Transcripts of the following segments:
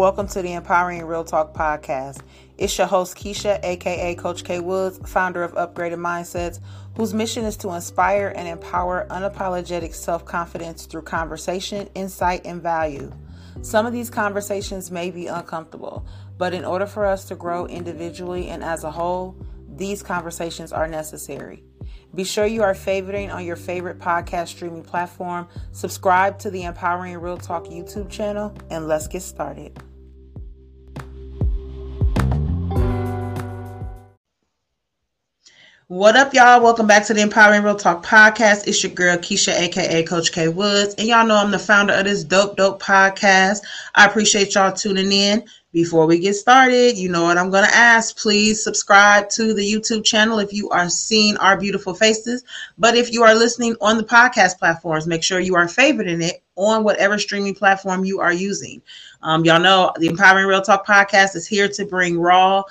Welcome to the Empowering Real Talk podcast. It's your host, Keisha, aka Coach K Woods, founder of Upgraded Mindsets, whose mission is to inspire and empower unapologetic self confidence through conversation, insight, and value. Some of these conversations may be uncomfortable, but in order for us to grow individually and as a whole, these conversations are necessary. Be sure you are favoriting on your favorite podcast streaming platform. Subscribe to the Empowering Real Talk YouTube channel, and let's get started. What up, y'all? Welcome back to the Empowering Real Talk podcast. It's your girl, Keisha, aka Coach K Woods. And y'all know I'm the founder of this dope, dope podcast. I appreciate y'all tuning in. Before we get started, you know what I'm going to ask. Please subscribe to the YouTube channel if you are seeing our beautiful faces. But if you are listening on the podcast platforms, make sure you are favoriting it on whatever streaming platform you are using. Um, y'all know the Empowering Real Talk podcast is here to bring raw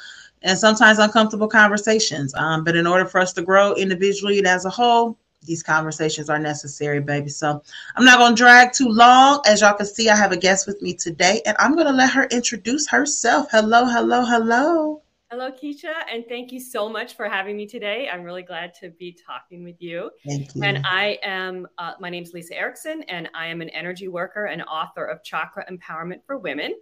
and sometimes uncomfortable conversations. Um, but in order for us to grow individually and as a whole, these conversations are necessary, baby. So I'm not going to drag too long. As y'all can see, I have a guest with me today, and I'm going to let her introduce herself. Hello, hello, hello. Hello, Keisha, and thank you so much for having me today. I'm really glad to be talking with you. Thank you. And I am, uh, my name is Lisa Erickson, and I am an energy worker and author of Chakra Empowerment for Women.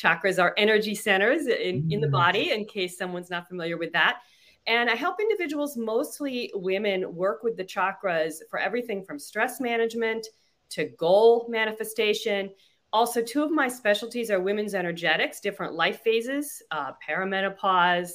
Chakras are energy centers in, in the mm. body, in case someone's not familiar with that. And I help individuals, mostly women, work with the chakras for everything from stress management to goal manifestation. Also, two of my specialties are women's energetics, different life phases, uh, perimenopause,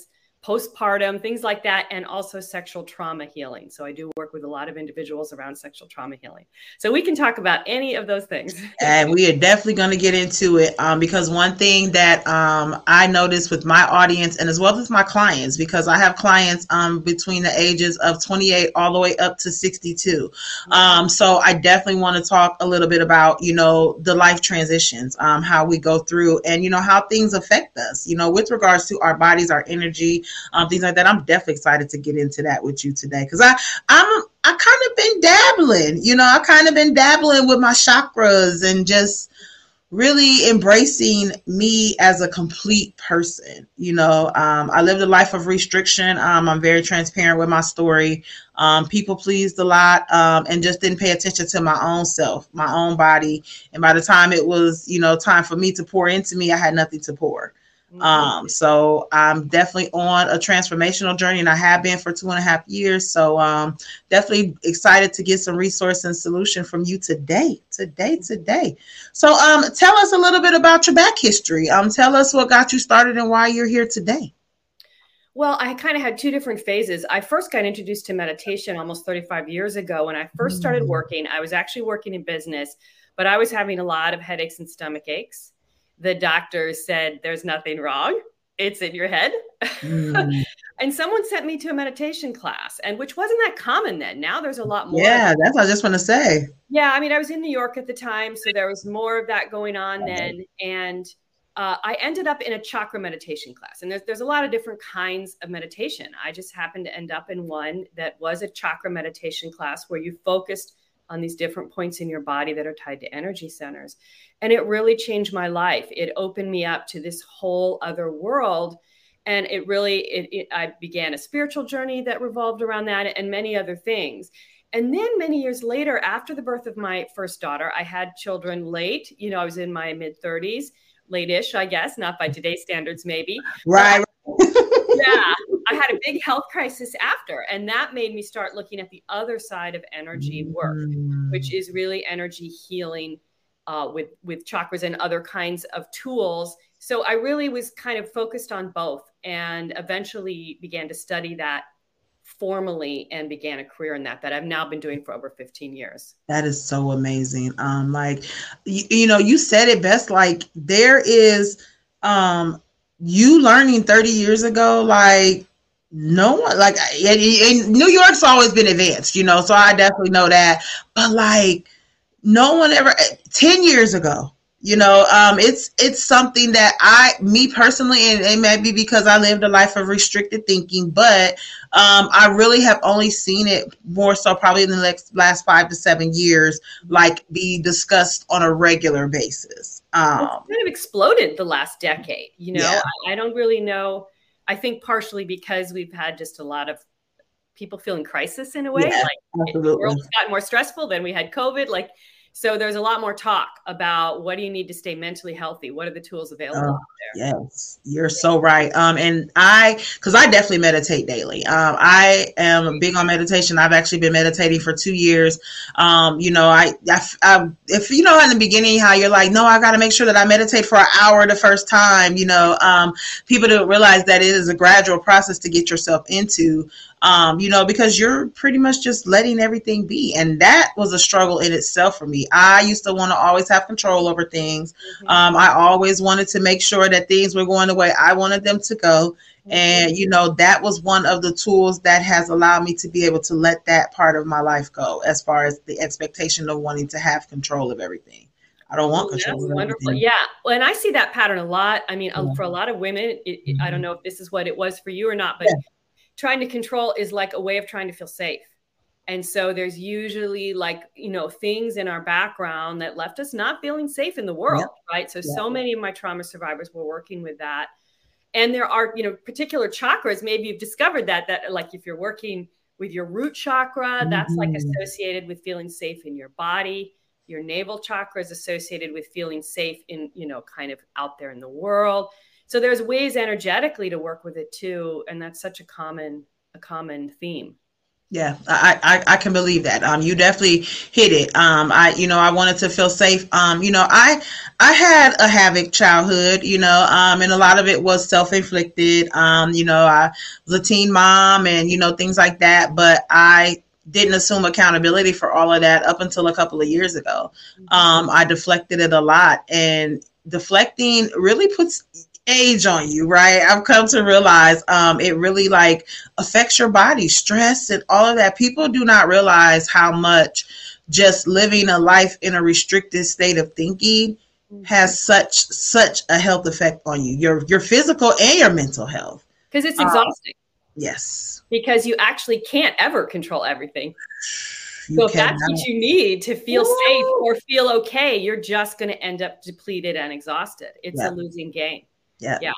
postpartum, things like that, and also sexual trauma healing. So I do work with a lot of individuals around sexual trauma healing. So we can talk about any of those things. and we are definitely going to get into it um, because one thing that um, I noticed with my audience and as well as my clients, because I have clients um, between the ages of 28 all the way up to 62. Um, so I definitely want to talk a little bit about, you know, the life transitions, um, how we go through and, you know, how things affect us, you know, with regards to our bodies, our energy, um, things like that. I'm definitely excited to get into that with you today because I I'm I kind of been dabbling, you know, I kind of been dabbling with my chakras and just really embracing me as a complete person. You know, um, I lived a life of restriction. Um, I'm very transparent with my story. Um, people pleased a lot um, and just didn't pay attention to my own self, my own body. And by the time it was, you know, time for me to pour into me, I had nothing to pour. Mm-hmm. Um, so I'm definitely on a transformational journey, and I have been for two and a half years. So um, definitely excited to get some resource and solution from you today, today, today. So um, tell us a little bit about your back history. Um, tell us what got you started and why you're here today. Well, I kind of had two different phases. I first got introduced to meditation almost 35 years ago. When I first started mm. working, I was actually working in business, but I was having a lot of headaches and stomach aches the doctor said there's nothing wrong. It's in your head. Mm. and someone sent me to a meditation class and which wasn't that common then. Now there's a lot more. Yeah that's what i just want to say. Yeah i mean i was in new york at the time so there was more of that going on then. And uh, I ended up in a chakra meditation class, and there's there's a lot of different kinds of meditation. I just happened to end up in one that was a chakra meditation class where you focused on these different points in your body that are tied to energy centers. And it really changed my life. It opened me up to this whole other world. And it really, it, it, I began a spiritual journey that revolved around that and many other things. And then many years later, after the birth of my first daughter, I had children late. You know, I was in my mid 30s, late ish, I guess, not by today's standards, maybe. Right. yeah. I had a big health crisis after, and that made me start looking at the other side of energy work, which is really energy healing uh, with with chakras and other kinds of tools. So I really was kind of focused on both, and eventually began to study that formally and began a career in that that I've now been doing for over 15 years. That is so amazing. Um like you, you know you said it best like there is um you learning 30 years ago like no one like and, New York's always been advanced, you know, so I definitely know that. But like no one ever 10 years ago, you know, um, it's it's something that I me personally, and it may be because I lived a life of restricted thinking, but um, I really have only seen it more so probably in the next last five to seven years, like be discussed on a regular basis. Um, kind of exploded the last decade. You know, yeah. I, I, don't really know. I think partially because we've had just a lot of people feeling crisis in a way. Yeah, like absolutely. the world's gotten more stressful. Then we had COVID. Like so there's a lot more talk about what do you need to stay mentally healthy? What are the tools available oh, Yes, you're so right. Um, and I, because I definitely meditate daily. Um, I am big on meditation. I've actually been meditating for two years. Um, you know, I, I, I if you know in the beginning how you're like, no, I got to make sure that I meditate for an hour the first time. You know, um, people don't realize that it is a gradual process to get yourself into um, you know, because you're pretty much just letting everything be. And that was a struggle in itself for me. I used to want to always have control over things. Mm-hmm. Um, I always wanted to make sure that things were going the way I wanted them to go. Mm-hmm. And, you know, that was one of the tools that has allowed me to be able to let that part of my life go as far as the expectation of wanting to have control of everything. I don't want control. That's wonderful. Everything. Yeah. Well, and I see that pattern a lot. I mean, yeah. for a lot of women, it, it, I don't mm-hmm. know if this is what it was for you or not, but yeah trying to control is like a way of trying to feel safe. And so there's usually like, you know, things in our background that left us not feeling safe in the world, yeah. right? So, yeah. so many of my trauma survivors were working with that. And there are, you know, particular chakras, maybe you've discovered that, that like if you're working with your root chakra, mm-hmm. that's like mm-hmm. associated with feeling safe in your body. Your navel chakra is associated with feeling safe in, you know, kind of out there in the world so there's ways energetically to work with it too and that's such a common a common theme. Yeah I, I i can believe that. Um you definitely hit it. Um i you know i wanted to feel safe. Um you know i i had a havoc childhood you know um and a lot of it was self-inflicted. Um you know i was a teen mom and you know things like that but i didn't assume accountability for all of that up until a couple of years ago. Mm-hmm. um i deflected it a lot and deflecting really puts age on you, right? I've come to realize um, it really like affects your body, stress and all of that. People do not realize how much just living a life in a restricted state of thinking mm-hmm. has such such a health effect on you, your your physical and your mental health. Because it's exhausting. Um, yes. Because you actually can't ever control everything. You so if that's what you need to feel Woo! safe or feel okay, you're just going to end up depleted and exhausted. It's yeah. a losing game. Yeah. Yeah.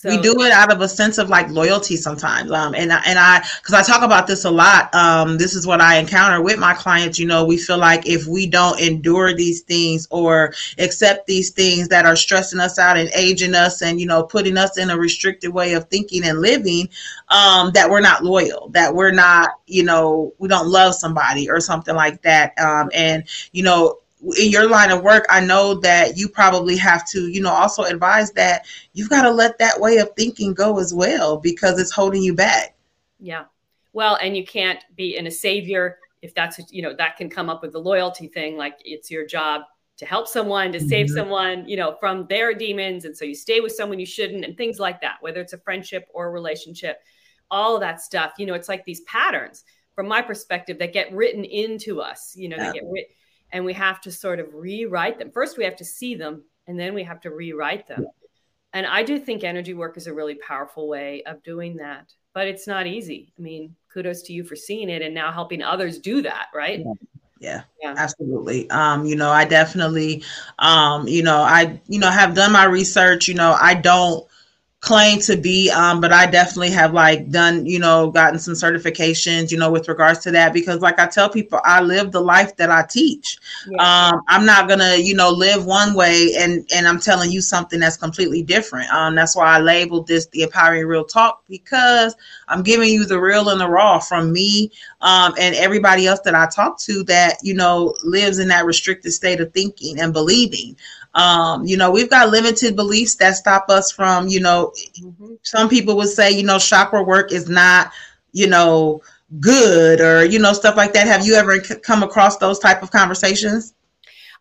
So, we do it out of a sense of like loyalty sometimes. Um, and and I, because I talk about this a lot. Um, this is what I encounter with my clients. You know, we feel like if we don't endure these things or accept these things that are stressing us out and aging us, and you know, putting us in a restricted way of thinking and living, um, that we're not loyal, that we're not, you know, we don't love somebody or something like that. Um, and you know, in your line of work, I know that you probably have to, you know, also advise that you've got to let that way of thinking go as well because it's holding you back. Yeah. Well, and you can't be in a savior if that's, you know, that can come up with the loyalty thing. Like it's your job to help someone, to save mm-hmm. someone, you know, from their demons. And so you stay with someone you shouldn't and things like that, whether it's a friendship or a relationship, all of that stuff. You know, it's like these patterns from my perspective that get written into us, you know, yeah. they get written and we have to sort of rewrite them. First, we have to see them, and then we have to rewrite them. And I do think energy work is a really powerful way of doing that, but it's not easy. I mean, kudos to you for seeing it and now helping others do that, right? Yeah. Yeah, yeah, absolutely. Um, you know, I definitely, um, you know, I, you know, have done my research. You know, I don't claim to be um but i definitely have like done you know gotten some certifications you know with regards to that because like i tell people i live the life that i teach. Yeah. um i'm not gonna you know live one way and and i'm telling you something that's completely different. Um that's why i labeled this the empowering real talk because i'm giving you the real and the raw from me um and everybody else that i talk to that you know lives in that restricted state of thinking and believing um, you know, we've got limited beliefs that stop us from, you know, mm-hmm. some people would say, you know, chakra work is not, you know, good or, you know, stuff like that. Have you ever come across those type of conversations?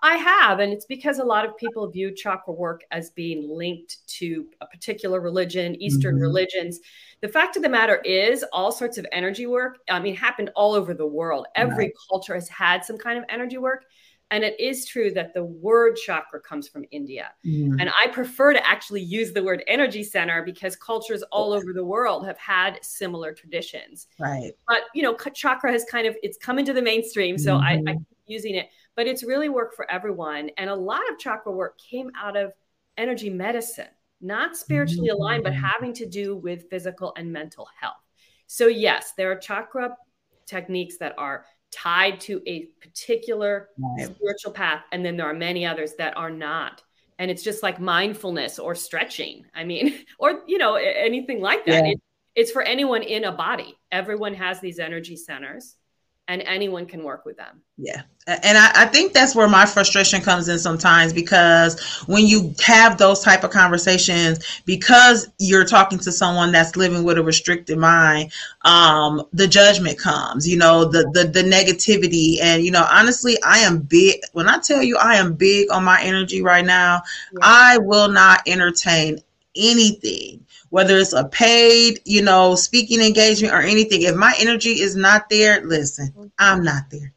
I have, and it's because a lot of people view chakra work as being linked to a particular religion, Eastern mm-hmm. religions. The fact of the matter is, all sorts of energy work, I mean, happened all over the world. Every right. culture has had some kind of energy work And it is true that the word chakra comes from India. Mm. And I prefer to actually use the word energy center because cultures all over the world have had similar traditions. Right. But, you know, chakra has kind of, it's come into the mainstream. So mm-hmm. I, I mm-hmm. keep using it, but it's really worked for everyone. And a lot of chakra work came out of energy medicine, not spiritually mm-hmm. aligned, but having to do with physical and mental health. So, yes, there are chakra techniques that are tied to a particular right. spiritual path. And then there are many others that are not. And it's just like mindfulness or stretching. I mean, or, you know, anything like that. Yeah. It, it's for anyone in a body. Everyone has these energy centers and anyone can work with them. Yeah. And I, I, think that's where my frustration comes in sometimes because when you have those type of conversations, because you're talking to someone that's living with a restricted mind, um, the judgment comes, you know, the, the the negativity. And, you know, honestly, I am big when I tell you I am big on my energy right now, yeah. I will not entertain anything whether it's a paid, you know, speaking engagement or anything. If my energy is not there, listen, I'm not there.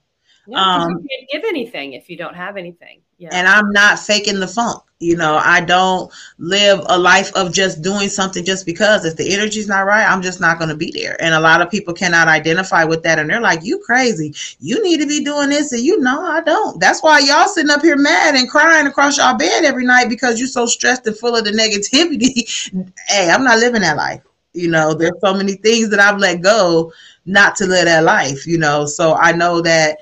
um, you can't give anything if you don't have anything. Yeah. And I'm not faking the funk. You know, I don't live a life of just doing something just because if the energy's not right, I'm just not going to be there. And a lot of people cannot identify with that. And they're like, you crazy. You need to be doing this. And you know, I don't. That's why y'all sitting up here mad and crying across y'all bed every night because you're so stressed and full of the negativity. hey, I'm not living that life. You know, there's so many things that I've let go not to live that life, you know. So I know that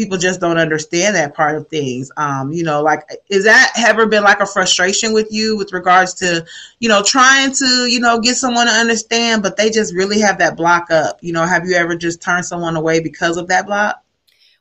people just don't understand that part of things. Um, you know, like is that ever been like a frustration with you with regards to, you know, trying to, you know, get someone to understand, but they just really have that block up. You know, have you ever just turned someone away because of that block?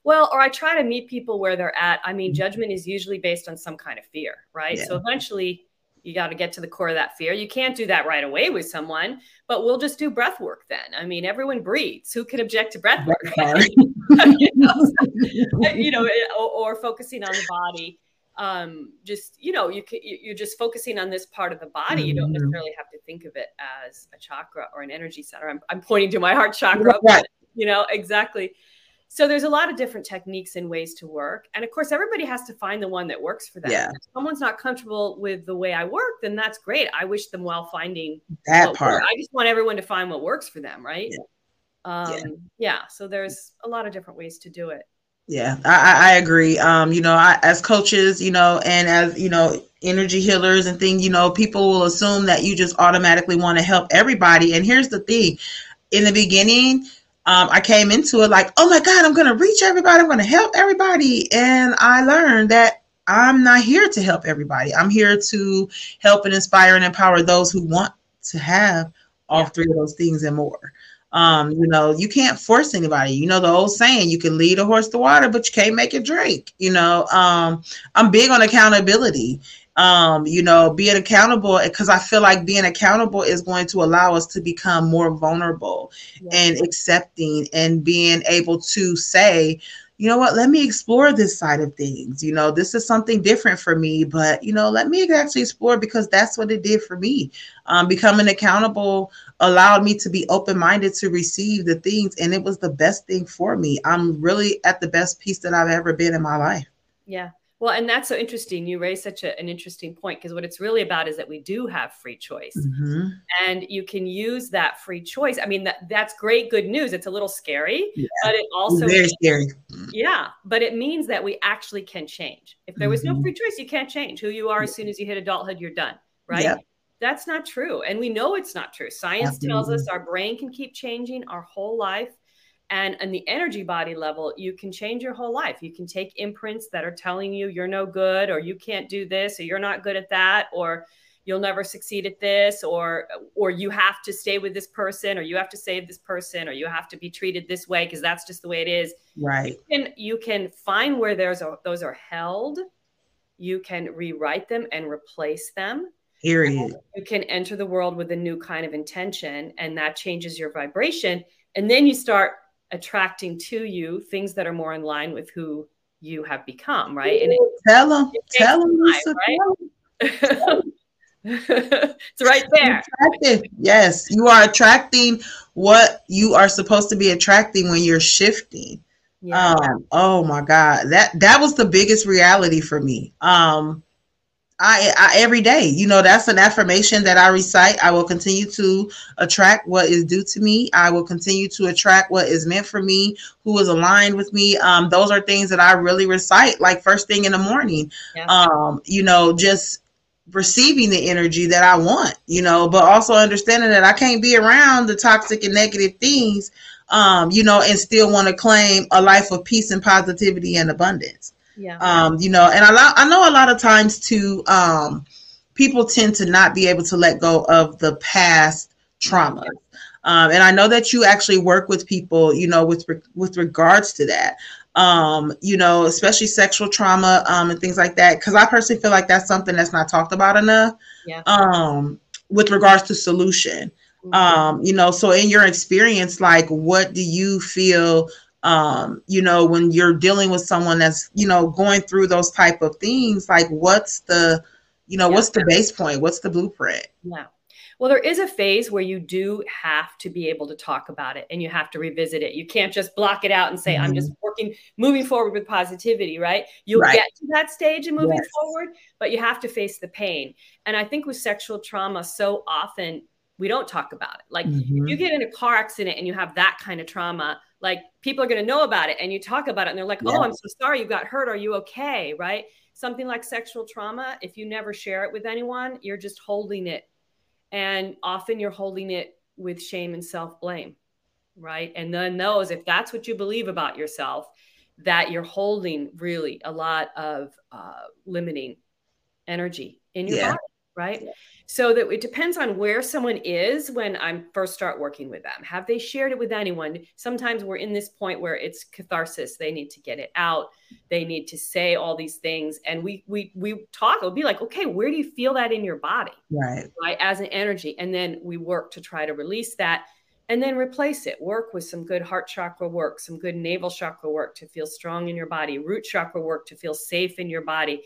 Well, or I try to meet people where they're at. I mean, judgment is usually based on some kind of fear, right? Yeah. So eventually you got to get to the core of that fear. You can't do that right away with someone, but we'll just do breath work then. I mean, everyone breathes. Who can object to breath work? you, know, you know or, or, focusing on the body. Um, just you know, you can, you're just focusing on this part of the body. You don't mm-hmm. necessarily have to think of it as a chakra or an energy center. I'm, I'm pointing to my heart chakra, right. but, you know exactly. So there's a lot of different techniques and ways to work. And of course, everybody has to find the one that works for them. Yeah. If someone's not comfortable with the way I work, then that's great. I wish them well finding that part. I just want everyone to find what works for them, right? Yeah. Um, yeah. yeah. So there's a lot of different ways to do it. Yeah, I, I agree. Um, you know, I, as coaches, you know, and as you know, energy healers and things, you know, people will assume that you just automatically want to help everybody. And here's the thing: in the beginning, um, I came into it like, oh my God, I'm going to reach everybody. I'm going to help everybody. And I learned that I'm not here to help everybody. I'm here to help and inspire and empower those who want to have all three of those things and more. Um, you know, you can't force anybody. You know, the old saying, you can lead a horse to water, but you can't make it drink. You know, um, I'm big on accountability um, you know, being accountable because I feel like being accountable is going to allow us to become more vulnerable yeah. and accepting and being able to say, you know what, let me explore this side of things. You know, this is something different for me, but you know, let me actually explore because that's what it did for me. Um, becoming accountable allowed me to be open minded to receive the things, and it was the best thing for me. I'm really at the best peace that I've ever been in my life. Yeah. Well, and that's so interesting. You raise such a, an interesting point because what it's really about is that we do have free choice, mm-hmm. and you can use that free choice. I mean, that that's great, good news. It's a little scary, yeah. but it also very scary. Yeah, but it means that we actually can change. If there was mm-hmm. no free choice, you can't change who you are. As soon as you hit adulthood, you're done. Right. Yep. That's not true, and we know it's not true. Science Absolutely. tells us our brain can keep changing our whole life and on the energy body level, you can change your whole life. You can take imprints that are telling you you're no good, or you can't do this, or you're not good at that, or you'll never succeed at this, or or you have to stay with this person, or you have to save this person, or you have to be treated this way because that's just the way it is. Right. You can, you can find where there's a, those are held. You can rewrite them and replace them. Period. You can enter the world with a new kind of intention, and that changes your vibration. And then you start attracting to you things that are more in line with who you have become, right? And it, tell them, tell them, right? it's right there. Attractive. Yes, you are attracting what you are supposed to be attracting when you're shifting. Yeah. Um, oh my God. That that was the biggest reality for me. Um I, I, every day, you know, that's an affirmation that I recite. I will continue to attract what is due to me. I will continue to attract what is meant for me, who is aligned with me. Um, those are things that I really recite, like first thing in the morning. Yeah. Um, you know, just receiving the energy that I want, you know, but also understanding that I can't be around the toxic and negative things, um, you know, and still want to claim a life of peace and positivity and abundance. Yeah. Um, you know, and I, I know a lot of times too, um, people tend to not be able to let go of the past trauma. Um, and I know that you actually work with people, you know, with with regards to that um, you know, especially sexual trauma um, and things like that. Because I personally feel like that's something that's not talked about enough. Yeah. Um, with regards to solution, mm-hmm. um, you know, so in your experience, like, what do you feel? Um, you know, when you're dealing with someone that's, you know, going through those type of things, like, what's the, you know, yeah. what's the base point? What's the blueprint? Yeah. Well, there is a phase where you do have to be able to talk about it and you have to revisit it. You can't just block it out and say, mm-hmm. I'm just working, moving forward with positivity, right? You'll right. get to that stage and moving yes. forward, but you have to face the pain. And I think with sexual trauma, so often we don't talk about it. Like mm-hmm. if you get in a car accident and you have that kind of trauma, like people are going to know about it and you talk about it and they're like, oh, I'm so sorry you got hurt. Are you okay? Right. Something like sexual trauma, if you never share it with anyone, you're just holding it and often you're holding it with shame and self blame, right? And then those, if that's what you believe about yourself, that you're holding really a lot of uh, limiting energy in your yeah. body, right? Yeah. So that it depends on where someone is when I first start working with them. Have they shared it with anyone? Sometimes we're in this point where it's catharsis. They need to get it out. They need to say all these things, and we we we talk. It'll be like, okay, where do you feel that in your body? Right. Right. As an energy, and then we work to try to release that and then replace it. Work with some good heart chakra work, some good navel chakra work to feel strong in your body, root chakra work to feel safe in your body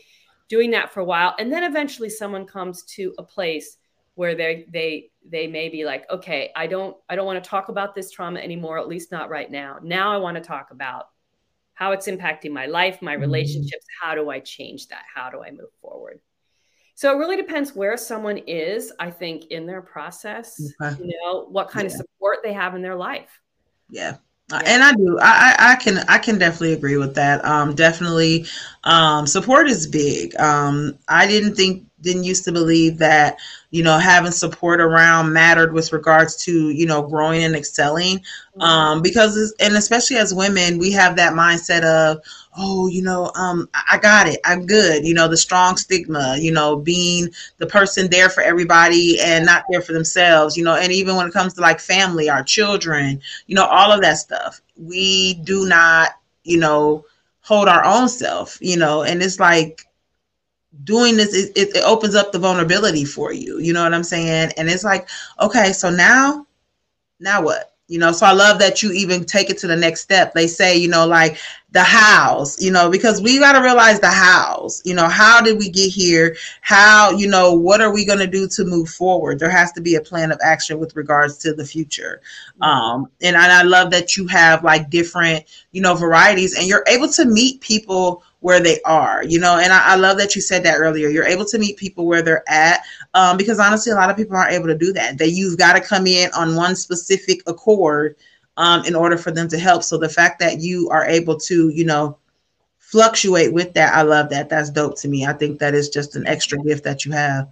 doing that for a while and then eventually someone comes to a place where they they they may be like okay i don't i don't want to talk about this trauma anymore at least not right now now i want to talk about how it's impacting my life my mm-hmm. relationships how do i change that how do i move forward so it really depends where someone is i think in their process okay. you know what kind yeah. of support they have in their life yeah yeah. And I do. I, I can I can definitely agree with that. Um, definitely, um, support is big. Um, I didn't think didn't used to believe that you know having support around mattered with regards to you know growing and excelling mm-hmm. um, because and especially as women we have that mindset of oh you know um, i got it. I'm good. You know the strong stigma you know being the person there for everybody and not there for themselves you know and even when it comes to like family our children you know all of that stuff. We do not you know hold our own self you know and it's like doing this it, it, it, opens up the vulnerability for you. You know what i'm saying? And it's like okay so now now what you know so i love that you even take it to the next step. They say you know like the hows you know because we got to realize the hows you know how did we get here? How you know what are we going to do to move forward? There has to be a plan of action with regards to the future. Um and, and i love that you have like different you know varieties and you're able to meet people where they are, you know. And I, I, love that you said that earlier. You're able to meet people where they're at, um, because honestly, a lot of people aren't able to do that. That you've got to come in on one specific accord um, in order for them to help. So the fact that you are able to, you know, fluctuate with that, I love that. That's dope to me. I think that is just an extra gift that you have.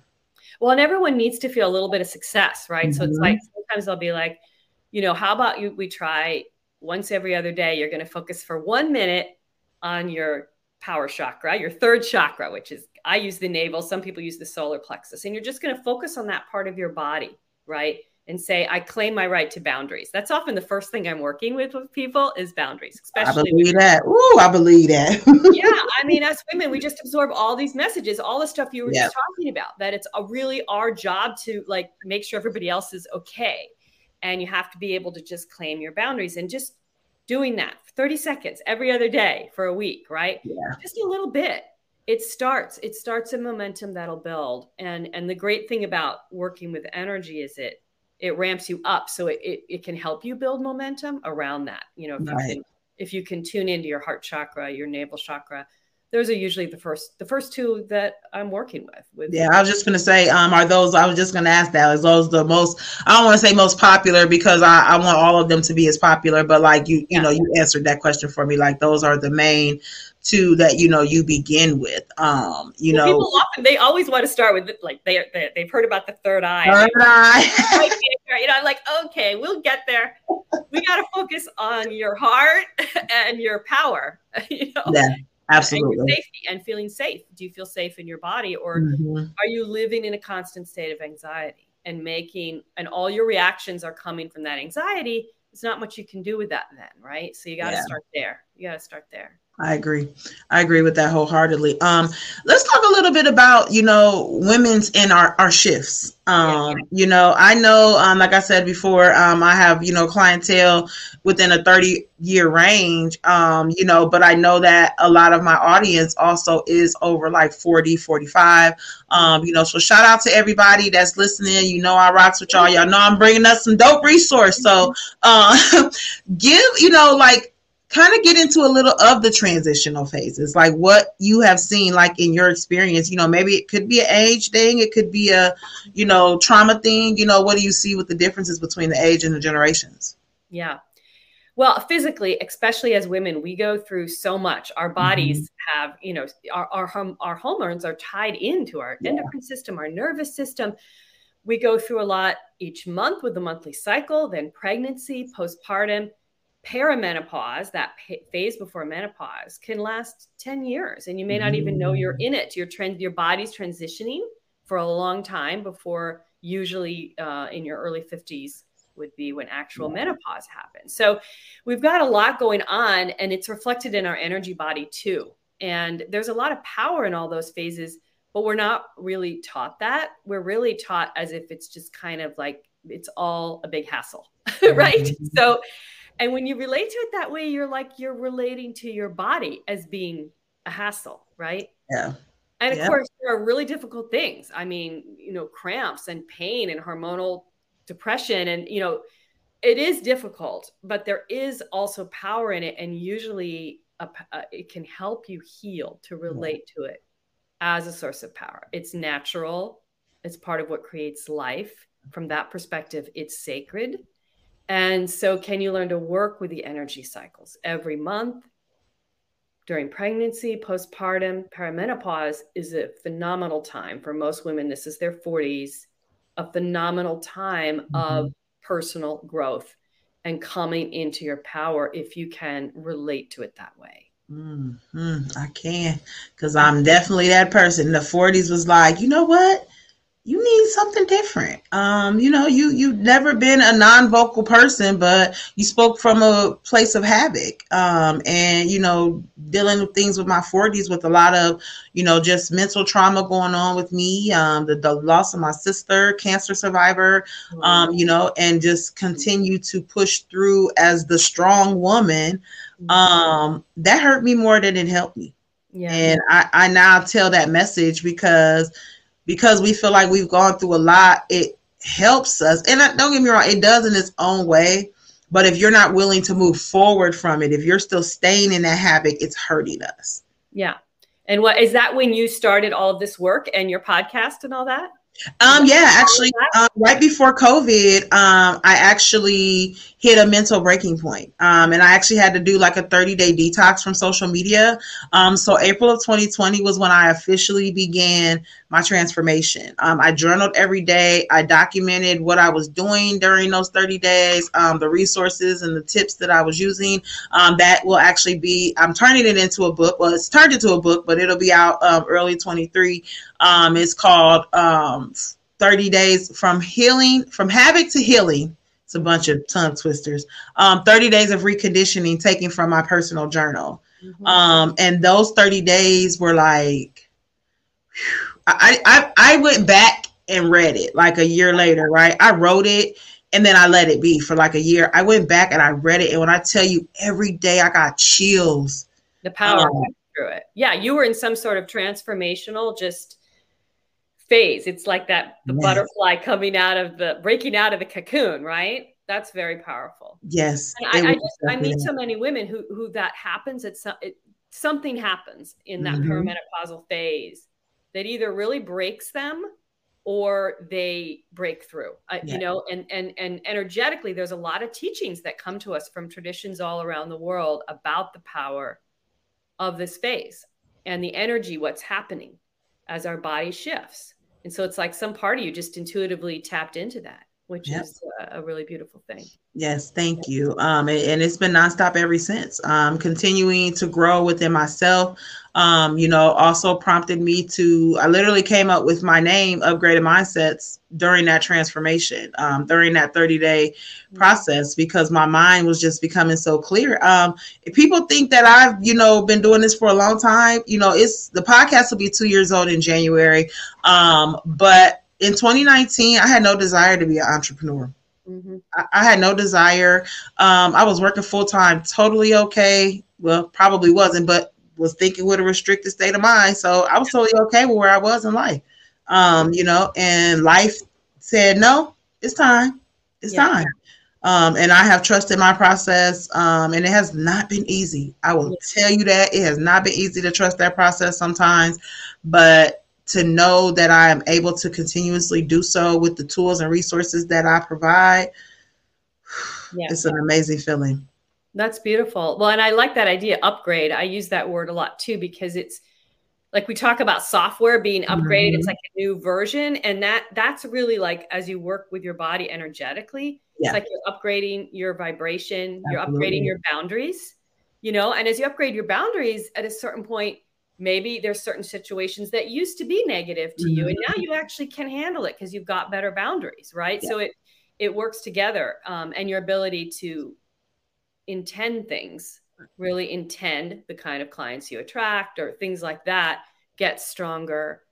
Well, and everyone needs to feel a little bit of success, right? Mm-hmm. So it's like mm-hmm. sometimes I'll be like, you know, how about you? We try once every other day. You're going to focus for one minute on your power chakra, your third chakra, which is I use the navel, some people use the solar plexus, and you're just going to focus on that part of your body, right? And say, I claim my right to boundaries. That's often the first thing I'm working with with people is boundaries, especially. I believe that. Ooh, I believe that. yeah, I mean, as women, we just absorb all these messages, all the stuff you were just talking about. That it's a really our job to like make sure everybody else is okay, and you have to be able to just claim your boundaries and just doing that 30 seconds every other day for a week, right? Yeah. Just a little bit. It starts, it starts a momentum that'll build. And and the great thing about working with energy is it it ramps you up. So it, it, it can help you build momentum around that. You know, if right. you can if you can tune into your heart chakra, your navel chakra, those are usually the first the first two that I'm working with. with yeah, I was just gonna say, um, are those? I was just gonna ask that. Is those the most? I don't want to say most popular because I, I want all of them to be as popular. But like you, you yeah. know, you answered that question for me. Like those are the main two that you know you begin with. Um, you well, know, people often they always want to start with like they, they they've heard about the third eye. Third eye. you know, I'm like, okay, we'll get there. We got to focus on your heart and your power. You know. Yeah Absolutely. And safety and feeling safe. Do you feel safe in your body or mm-hmm. are you living in a constant state of anxiety and making and all your reactions are coming from that anxiety? it's not much you can do with that then, right? So you got to yeah. start there. You got to start there. I agree. I agree with that wholeheartedly. Um, let's talk a little bit about, you know, women's in our, our shifts. Um, yeah. you know, I know, um, like I said before, um, I have, you know, clientele within a 30 year range, um, you know, but I know that a lot of my audience also is over like 40, 45. Um, you know, so shout out to everybody that's listening. You know, I rocks with y'all. Y'all know I'm bringing us some dope resource. So, uh, give, you know, like, kind of get into a little of the transitional phases, like what you have seen, like in your experience. You know, maybe it could be an age thing, it could be a, you know, trauma thing. You know, what do you see with the differences between the age and the generations? Yeah. Well, physically, especially as women, we go through so much. Our bodies mm-hmm. have, you know, our, our, our hormones are tied into our yeah. endocrine system, our nervous system. We go through a lot each month with the monthly cycle, then pregnancy, postpartum perimenopause, that phase before menopause, can last 10 years and you may not even know you're in it. Your trend, your body's transitioning for a long time before usually uh, in your early 50s would be when actual yeah. menopause happens. So we've got a lot going on and it's reflected in our energy body too. And there's a lot of power in all those phases, but we're not really taught that. We're really taught as if it's just kind of like it's all a big hassle, right? Mm-hmm. So and when you relate to it that way, you're like you're relating to your body as being a hassle, right? Yeah. And of yeah. course, there are really difficult things. I mean, you know, cramps and pain and hormonal depression. And, you know, it is difficult, but there is also power in it. And usually a, a, uh, it can help you heal to relate to it as a source of power. It's natural, it's part of what creates life. From that perspective, it's sacred. And so, can you learn to work with the energy cycles every month? During pregnancy, postpartum, perimenopause is a phenomenal time for most women. This is their 40s, a phenomenal time mm-hmm. of personal growth and coming into your power if you can relate to it that way. Mm-hmm. I can, because I'm definitely that person. The 40s was like, you know what? You need something different. Um, you know, you you've never been a non-vocal person, but you spoke from a place of havoc. Um, and you know, dealing with things with my 40s with a lot of, you know, just mental trauma going on with me. Um, the, the loss of my sister, cancer survivor. Um, you know, and just continue to push through as the strong woman. Mm-hmm. Um, that hurt me more than it helped me. Yeah. And I, I now tell that message because because we feel like we've gone through a lot, it helps us. And don't get me wrong, it does in its own way. But if you're not willing to move forward from it, if you're still staying in that habit, it's hurting us. Yeah. And what is that when you started all of this work and your podcast and all that? Um, yeah, actually, um, right before COVID, um, I actually hit a mental breaking point. Um, and I actually had to do like a 30 day detox from social media. Um, so April of 2020 was when I officially began my transformation. Um, I journaled every day. I documented what I was doing during those 30 days, um, the resources and the tips that I was using. Um, that will actually be, I'm turning it into a book. Well, it's turned into a book, but it'll be out um, early 23. Um, it's called um, 30 Days from Healing, from Havoc to Healing it's a bunch of tongue twisters. Um, 30 days of reconditioning taken from my personal journal. Mm-hmm. Um, and those 30 days were like, I, I, I went back and read it like a year later, right? I wrote it and then I let it be for like a year. I went back and I read it. And when I tell you every day I got chills. The power um, through it. Yeah. You were in some sort of transformational, just phase. It's like that the yes. butterfly coming out of the breaking out of the cocoon, right? That's very powerful. Yes. I, I, just I meet so many women who who that happens. It's it, something happens in that mm-hmm. perimenopausal phase that either really breaks them or they break through. Uh, yeah. you know and and and energetically there's a lot of teachings that come to us from traditions all around the world about the power of this phase and the energy what's happening as our body shifts. And so it's like some part of you just intuitively tapped into that which yep. is a, a, really beautiful thing. Yes, thank you. Um, and, and, it's been nonstop ever since. Um, continuing to grow within myself. Um, you know, also prompted me to. I literally came up with my name, Upgraded Mindsets, during that transformation, um, during that 30 day mm-hmm. process, because my mind was just becoming so clear. Um, if people think that I've, you know, been doing this for a long time, you know, it's the podcast will be two years old in January. Um, but in 2019, I had no desire to be an entrepreneur. Mm-hmm. I, I, had no desire. Um, I was working full time, totally okay. Well, probably wasn't, but was thinking with a restricted state of mind. So I was totally okay with where I was in life. Um, you know, and life said, no, it's time. It's yeah. time. Um, and I have trusted my process. Um, and it has not been easy. I will tell you that it has not been easy to trust that process sometimes, but to know that I am able to continuously do so with the tools and resources that I provide, yeah. it's an amazing feeling. That's beautiful. Well, and I like that idea, upgrade. I use that word a lot too because it's like we talk about software being upgraded mm-hmm. it's like a new version and that that's really like as you work with your body energetically yeah. it's like you're upgrading your vibration Absolutely. you're upgrading your boundaries you know and as you upgrade your boundaries at a certain point maybe there's certain situations that used to be negative to mm-hmm. you and now you actually can handle it because you've got better boundaries right yeah. so it it works together um, and your ability to intend things really intend the kind of clients you attract or things like that get stronger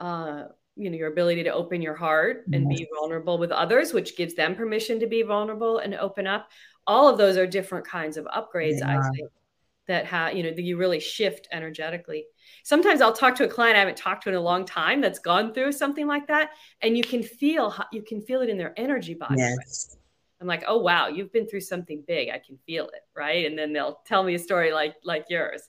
uh, you know your ability to open your heart and be vulnerable with others which gives them permission to be vulnerable and open up all of those are different kinds of upgrades yeah. i think that have you know that you really shift energetically sometimes I'll talk to a client I haven't talked to in a long time that's gone through something like that, and you can feel you can feel it in their energy body. Yes. I'm like, oh wow, you've been through something big. I can feel it, right? And then they'll tell me a story like like yours.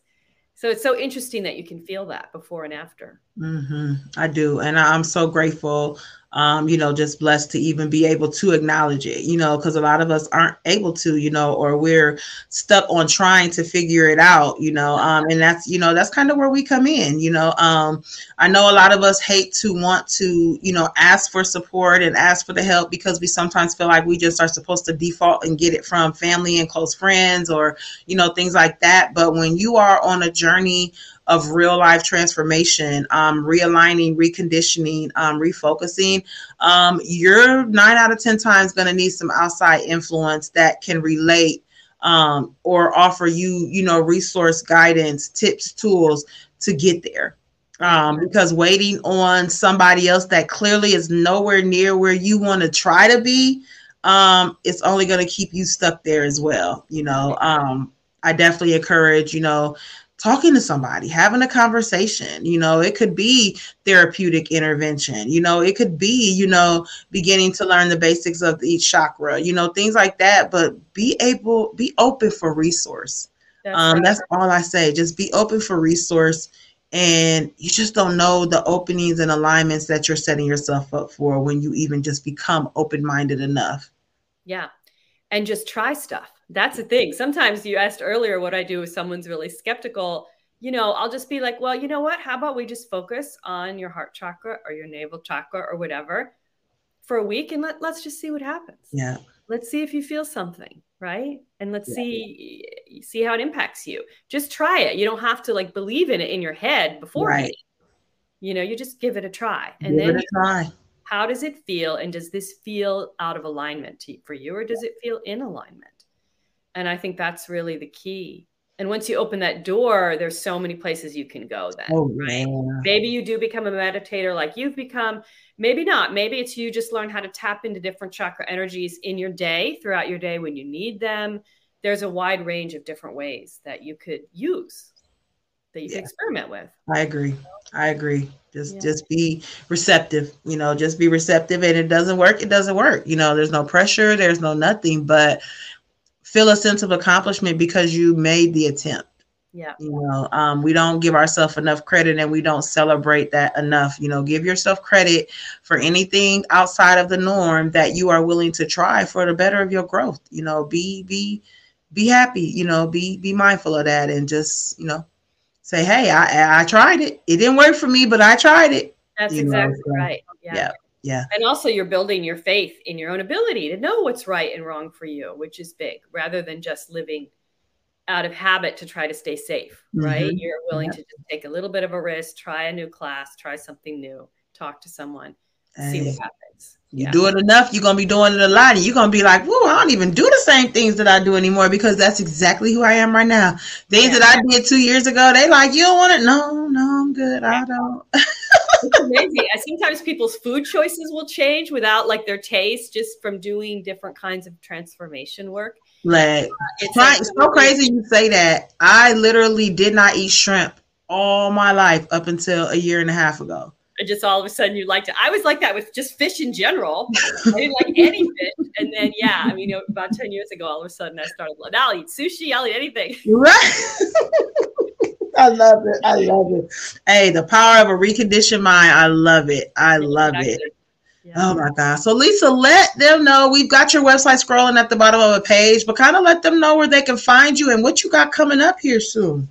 So it's so interesting that you can feel that before and after. Mm-hmm. I do, and I'm so grateful um, you know, just blessed to even be able to acknowledge it, you know, because a lot of us aren't able to, you know, or we're stuck on trying to figure it out, you know, um, and that's, you know, that's kind of where we come in, you know. Um, I know a lot of us hate to want to, you know, ask for support and ask for the help because we sometimes feel like we just are supposed to default and get it from family and close friends or, you know, things like that. But when you are on a journey, of real life transformation, um, realigning, reconditioning, um, refocusing, um, you're nine out of 10 times going to need some outside influence that can relate um, or offer you, you know, resource guidance, tips, tools to get there. Um, because waiting on somebody else that clearly is nowhere near where you want to try to be, um, it's only going to keep you stuck there as well. You know, um, I definitely encourage, you know, talking to somebody, having a conversation. You know, it could be therapeutic intervention. You know, it could be, you know, beginning to learn the basics of each chakra, you know, things like that. But be able, be open for resource. That's, um, right. that's all I say. Just be open for resource. And you just don't know the openings and alignments that you're setting yourself up for when you even just become open minded enough. Yeah. And just try stuff that's the thing. Sometimes you asked earlier what I do if someone's really skeptical. You know, I'll just be like, well, you know what? How about we just focus on your heart chakra or your navel chakra or whatever for a week and let, let's just see what happens. Yeah. Let's see if you feel something, right? And let's yeah. see see how it impacts you. Just try it. You don't have to like believe in it in your head before. Right. You know, you just give it a try. And give then it a try. How does it feel? And does this feel out of alignment to, for you or does it feel in alignment? And I think that's really the key. And once you open that door, there's so many places you can go then. Oh, right? Maybe you do become a meditator like you've become. Maybe not. Maybe it's you just learn how to tap into different chakra energies in your day, throughout your day when you need them. There's a wide range of different ways that you could use. That you yeah. can experiment with. I agree. I agree. Just yeah. just be receptive, you know, just be receptive and it doesn't work, it doesn't work. You know, there's no pressure, there's no nothing, but feel a sense of accomplishment because you made the attempt. Yeah. You know, um, we don't give ourselves enough credit and we don't celebrate that enough. You know, give yourself credit for anything outside of the norm that you are willing to try for the better of your growth. You know, be be be happy, you know, be be mindful of that and just, you know, say, hey, I I tried it. It didn't work for me, but I tried it. That's exactly know, so, right. Yeah. yeah. Yeah. And also you're building your faith in your own ability to know what's right and wrong for you, which is big, rather than just living out of habit to try to stay safe, mm-hmm. right? You're willing yeah. to just take a little bit of a risk, try a new class, try something new, talk to someone, hey. see what happens. You yeah. do it enough, you're gonna be doing it a lot, and you're gonna be like, "Whoa, I don't even do the same things that I do anymore," because that's exactly who I am right now. Things yeah. that I did two years ago, they like, "You don't want it? No, no, I'm good. I don't." it's amazing. Sometimes people's food choices will change without like their taste, just from doing different kinds of transformation work. Like, uh, it's, like, so crazy you say that. I literally did not eat shrimp all my life up until a year and a half ago and just all of a sudden you liked it. I was like that with just fish in general. I didn't like any fish. And then, yeah, I mean, about 10 years ago, all of a sudden I started, now I'll eat sushi, I'll eat anything. Right. I love it. I love it. Hey, the power of a reconditioned mind. I love it. I love it. Yeah. Oh my God. So, Lisa, let them know we've got your website scrolling at the bottom of a page, but kind of let them know where they can find you and what you got coming up here soon.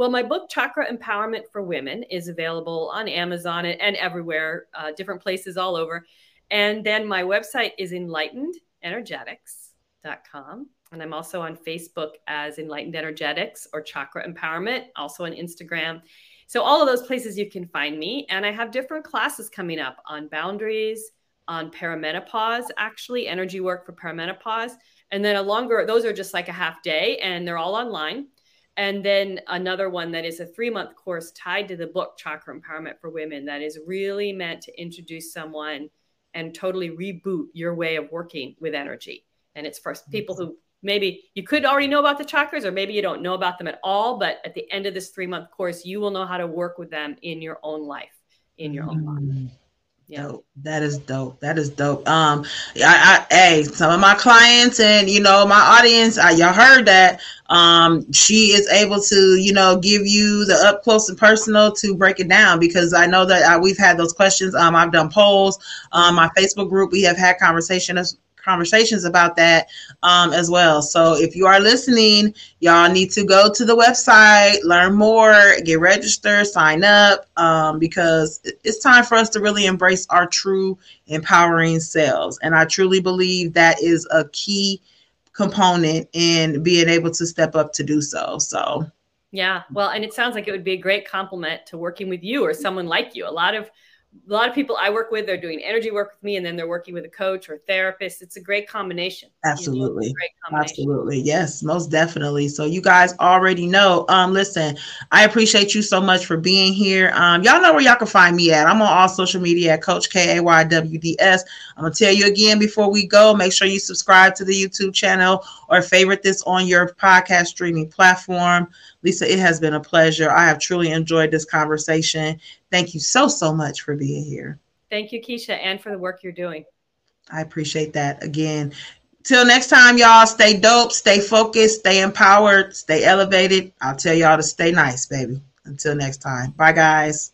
Well, my book, Chakra Empowerment for Women, is available on Amazon and, everywhere, uh, different places all over. And then my website is enlightenedenergetics.com. And I'm also on Facebook as Enlightened Energetics or Chakra Empowerment, also on Instagram. So, all of those places you can find me. And I have different classes coming up on boundaries, on perimenopause, actually, energy work for perimenopause. And then a longer, those are just like a half day and they're all online. And then another one that is a three month course tied to the book Chakra Empowerment for Women that is really meant to introduce someone and totally reboot your way of working with energy. And it's for people who maybe you could already know about the chakras or maybe you don't know about them at all. But at the end of this three month course, you will know how to work with them in your own life, in your own life. That is dope. That is dope. Um, I, I, hey, some of my clients and you know my audience, I, y'all heard that. Um, she is able to, you know, give you the up close and personal to break it down because I know that uh, we've had those questions. Um, I've done polls. Um, my Facebook group, we have had conversations conversations about that um, as well. So if you are listening, y'all need to go to the website, learn more, get registered, sign up, um, because it's time for us to really embrace our true empowering selves. And I truly believe that is a key component in being able to step up to do so. So. Yeah, well, and it sounds like it would be a great complement to working with you or someone like you. A lot of a lot of people I work with, they're doing energy work with me and then they're working with a coach or a therapist. It's a great combination. Absolutely. You know, great combination. Absolutely. Yes, most definitely. So you guys already know. Um, listen, I appreciate you so much for being here. Um, y'all know where y'all can find me at. I'm on all social media at Coach K A Y W D S. I'm gonna tell you again before we go, make sure you subscribe to the YouTube channel or favorite this on your podcast streaming platform. Lisa, it has been a pleasure. I have truly enjoyed this conversation. Thank you so, so much for being here. Thank you, Keisha, and for the work you're doing. I appreciate that. Again, till next time, y'all stay dope, stay focused, stay empowered, stay elevated. I'll tell y'all to stay nice, baby. Until next time. Bye, guys.